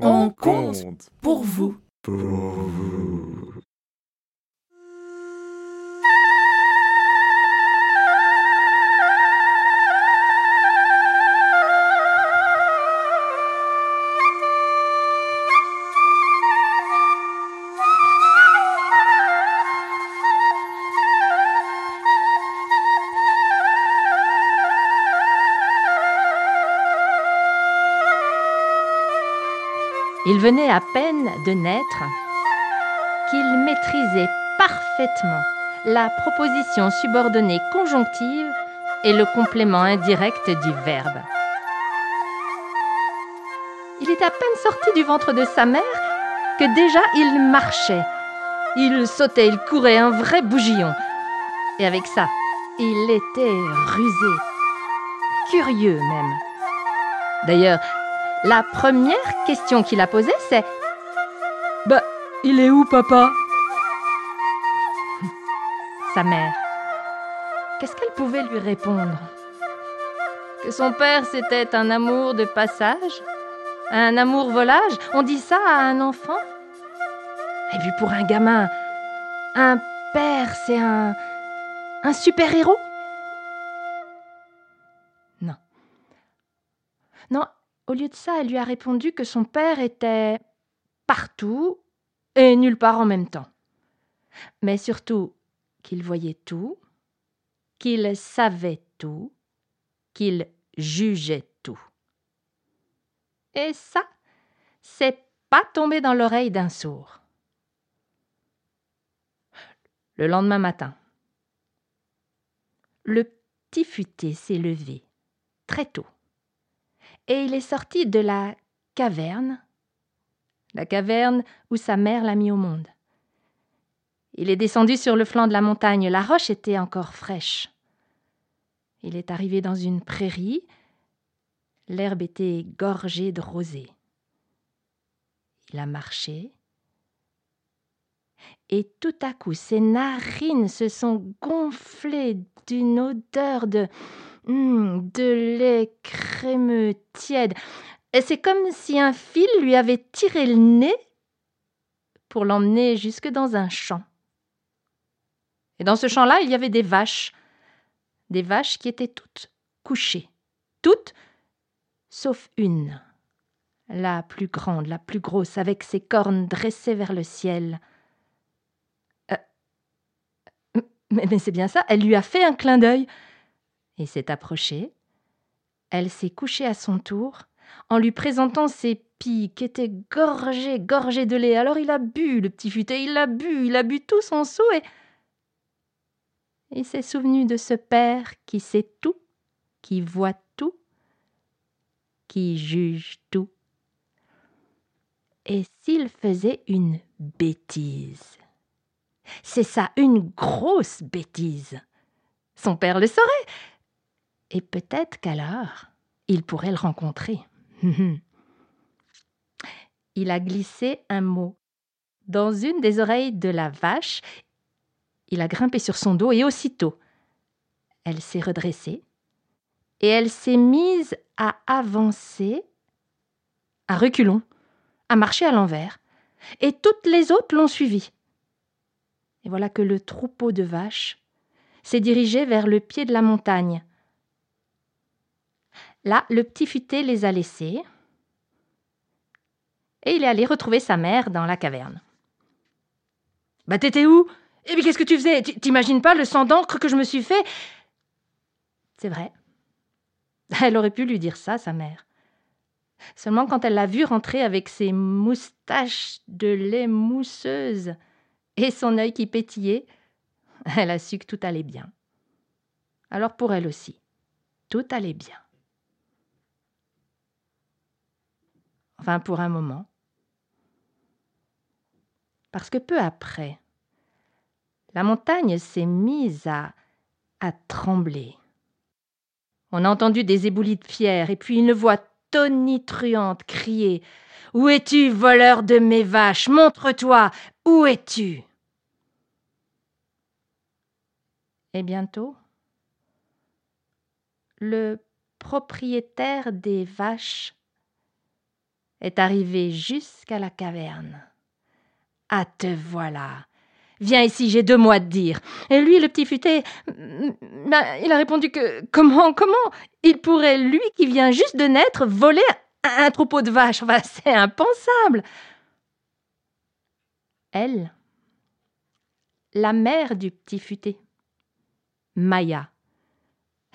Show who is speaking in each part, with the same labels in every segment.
Speaker 1: On compte pour vous.
Speaker 2: Pour vous.
Speaker 3: Il venait à peine de naître qu'il maîtrisait parfaitement la proposition subordonnée conjonctive et le complément indirect du verbe. Il était à peine sorti du ventre de sa mère que déjà il marchait. Il sautait, il courait, un vrai bougillon. Et avec ça, il était rusé, curieux même. D'ailleurs, la première question qu'il a posée, c'est Bah, il est où, papa? Sa mère. Qu'est-ce qu'elle pouvait lui répondre? Que son père, c'était un amour de passage Un amour volage On dit ça à un enfant? Et puis pour un gamin, un père, c'est un. un super-héros? Non. Non, au lieu de ça, elle lui a répondu que son père était partout et nulle part en même temps. Mais surtout qu'il voyait tout, qu'il savait tout, qu'il jugeait tout. Et ça, c'est pas tombé dans l'oreille d'un sourd. Le lendemain matin, le petit futé s'est levé très tôt et il est sorti de la caverne, la caverne où sa mère l'a mis au monde. Il est descendu sur le flanc de la montagne, la roche était encore fraîche. Il est arrivé dans une prairie, l'herbe était gorgée de rosée. Il a marché, et tout à coup ses narines se sont gonflées d'une odeur de Hum, de lait crémeux, tiède. C'est comme si un fil lui avait tiré le nez pour l'emmener jusque dans un champ. Et dans ce champ-là, il y avait des vaches. Des vaches qui étaient toutes couchées. Toutes, sauf une. La plus grande, la plus grosse, avec ses cornes dressées vers le ciel. Euh, mais, mais c'est bien ça, elle lui a fait un clin d'œil et s'est approchée. Elle s'est couchée à son tour en lui présentant ses pies qui étaient gorgées, gorgées de lait. Alors il a bu, le petit futé, il a bu, il a bu tout son sou et. Il s'est souvenu de ce père qui sait tout, qui voit tout, qui juge tout. Et s'il faisait une bêtise C'est ça, une grosse bêtise. Son père le saurait et peut-être qu'alors il pourrait le rencontrer. il a glissé un mot dans une des oreilles de la vache. Il a grimpé sur son dos et aussitôt, elle s'est redressée et elle s'est mise à avancer à reculons, à marcher à l'envers, et toutes les autres l'ont suivi. Et voilà que le troupeau de vaches s'est dirigé vers le pied de la montagne, Là, le petit futé les a laissés et il est allé retrouver sa mère dans la caverne. Bah, t'étais où? Eh bien, qu'est-ce que tu faisais? T'imagines pas le sang d'encre que je me suis fait? C'est vrai. Elle aurait pu lui dire ça, sa mère. Seulement quand elle l'a vu rentrer avec ses moustaches de lait mousseuse et son œil qui pétillait, elle a su que tout allait bien. Alors pour elle aussi, tout allait bien. Enfin pour un moment. Parce que peu après, la montagne s'est mise à, trembler. On a entendu des éboulis de pierre et puis une voix tonitruante crier Où es-tu, voleur de mes vaches? Montre-toi Où es-tu? Et bientôt, le propriétaire des vaches est arrivé jusqu'à la caverne. Ah, te voilà. Viens ici, j'ai deux mots à te dire. Et lui, le petit futé, ben, il a répondu que comment, comment? Il pourrait, lui qui vient juste de naître, voler un, troupeau de vaches Enfin, c'est impensable. Elle, la mère du petit futé, Maya,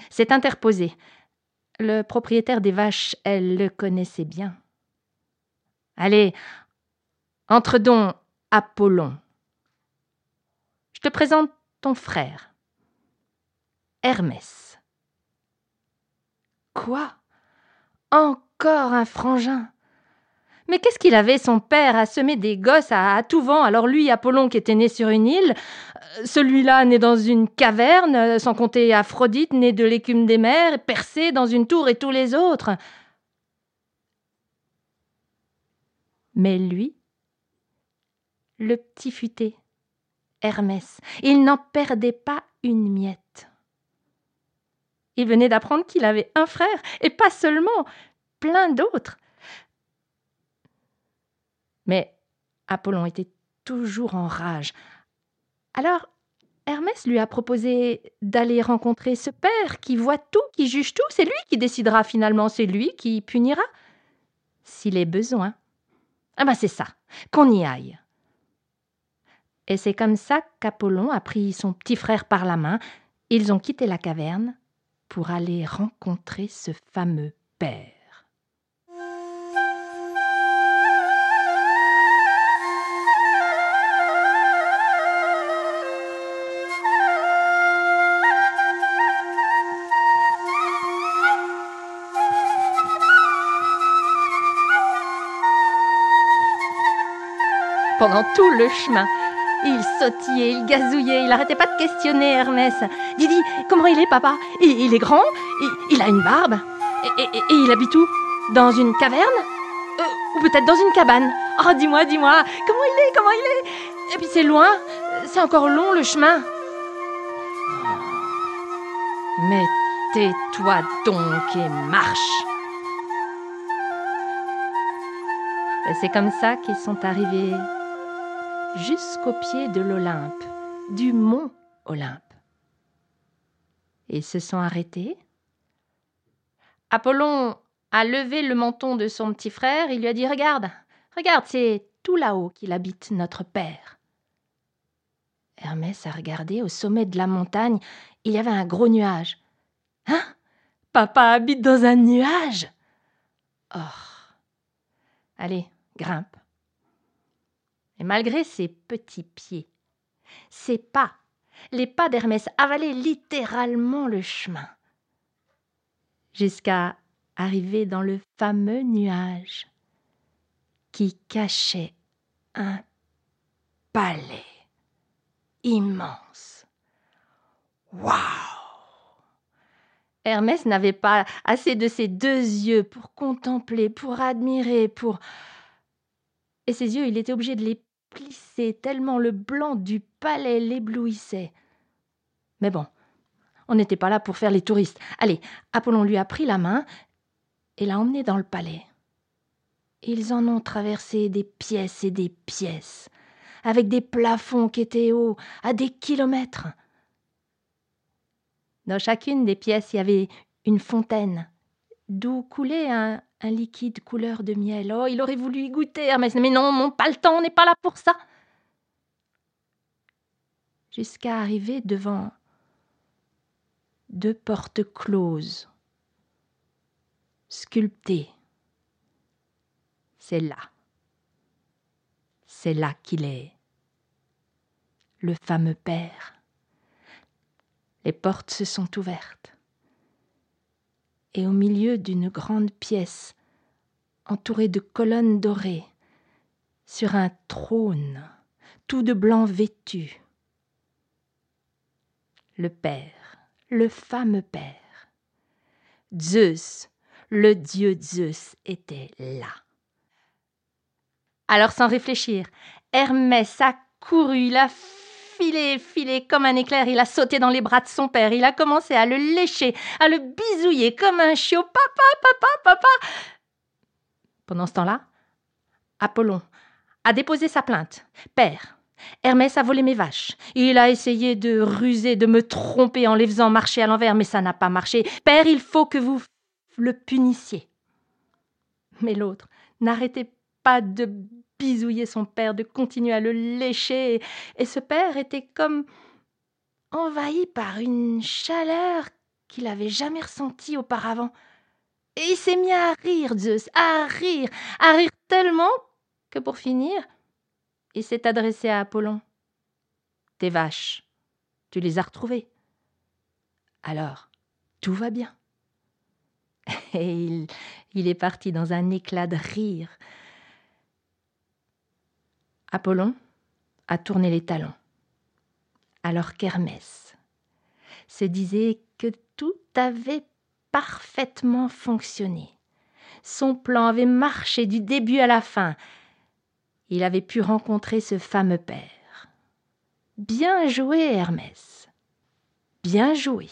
Speaker 3: s'est interposée. Le propriétaire des vaches, elle le connaissait bien. Allez, entre donc, Apollon. Je te présente ton frère, Hermès. Quoi? Encore un frangin? Mais qu'est-ce qu'il avait, son père, à semer des gosses à, tout vent? Alors lui, Apollon, qui était né sur une île, euh, celui-là, né dans une caverne, euh, sans compter Aphrodite, né de l'écume des mers, percé dans une tour et tous les autres. Mais lui, le petit futé, Hermès, il n'en perdait pas une miette. Il venait d'apprendre qu'il avait un frère, et pas seulement, plein d'autres. Mais Apollon était toujours en rage. Alors Hermès lui a proposé d'aller rencontrer ce père qui voit tout, qui juge tout. C'est lui qui décidera finalement, c'est lui qui punira. S'il est besoin. Ah ben c'est ça, qu'on y aille. Et c'est comme ça qu'Apollon a pris son petit frère par la main. Ils ont quitté la caverne pour aller rencontrer ce fameux père. Tout le chemin. Il sautillait, il gazouillait, il n'arrêtait pas de questionner Hermès. Didi, comment il est, papa? Il, est grand il, a une barbe et, il habite où? Dans une caverne? Euh, Ou peut-être dans une cabane Oh, dis-moi, dis-moi, comment il est, comment il est? Et puis c'est loin, c'est encore long le chemin. Mais tais-toi donc et marche. C'est comme ça qu'ils sont arrivés jusqu'au pied de l'Olympe, du mont Olympe. Ils se sont arrêtés. Apollon a levé le menton de son petit frère, il lui a dit Regarde, regarde, c'est tout là-haut qu'il habite notre père. Hermès a regardé au sommet de la montagne, il y avait un gros nuage. Hein? Papa habite dans un nuage? Oh Allez, grimpe. Et malgré ses petits pieds, ses pas, les pas d'Hermès avalaient littéralement le chemin, jusqu'à arriver dans le fameux nuage qui cachait un palais immense. Waouh Hermès n'avait pas assez de ses deux yeux pour contempler, pour admirer, pour... Et ses yeux, il était obligé de les plissé tellement le blanc du palais l'éblouissait. Mais bon, on n'était pas là pour faire les touristes. Allez, Apollon lui a pris la main et l'a emmené dans le palais. Ils en ont traversé des pièces et des pièces, avec des plafonds qui étaient hauts, à des kilomètres. Dans chacune des pièces, il y avait une fontaine, d'où coulait un, un liquide couleur de miel. Oh, il aurait voulu y goûter. Mais non, mon pas le temps, on n'est pas là pour ça. Jusqu'à arriver devant deux portes closes, sculptées. C'est là. C'est là qu'il est. Le fameux père. Les portes se sont ouvertes au milieu d'une grande pièce entourée de colonnes dorées, sur un trône tout de blanc vêtu. Le Père, le fameux Père. Zeus, le dieu Zeus, était là. Alors sans réfléchir, Hermès a couru, il a filé, filé comme un éclair, il a sauté dans les bras de son père, il a commencé à le lécher, à le bisouiller comme un chiot. Papa, papa, papa. Pendant ce temps-là, Apollon a déposé sa plainte. Père, Hermès a volé mes vaches. Il a essayé de ruser, de me tromper en les faisant marcher à l'envers, mais ça n'a pas marché. Père, il faut que vous le punissiez. Mais l'autre n'arrêtait pas de bisouiller son père, de continuer à le lécher, et ce père était comme envahi par une chaleur qu'il n'avait jamais ressentie auparavant. Et il s'est mis à rire, Zeus, à rire, à rire tellement que pour finir, il s'est adressé à Apollon. Tes vaches, tu les as retrouvées. Alors, tout va bien. Et il, il est parti dans un éclat de rire. Apollon a tourné les talons. Alors qu'Hermès se disait que tout avait parfaitement fonctionné. Son plan avait marché du début à la fin. Il avait pu rencontrer ce fameux père. Bien joué, Hermès. Bien joué.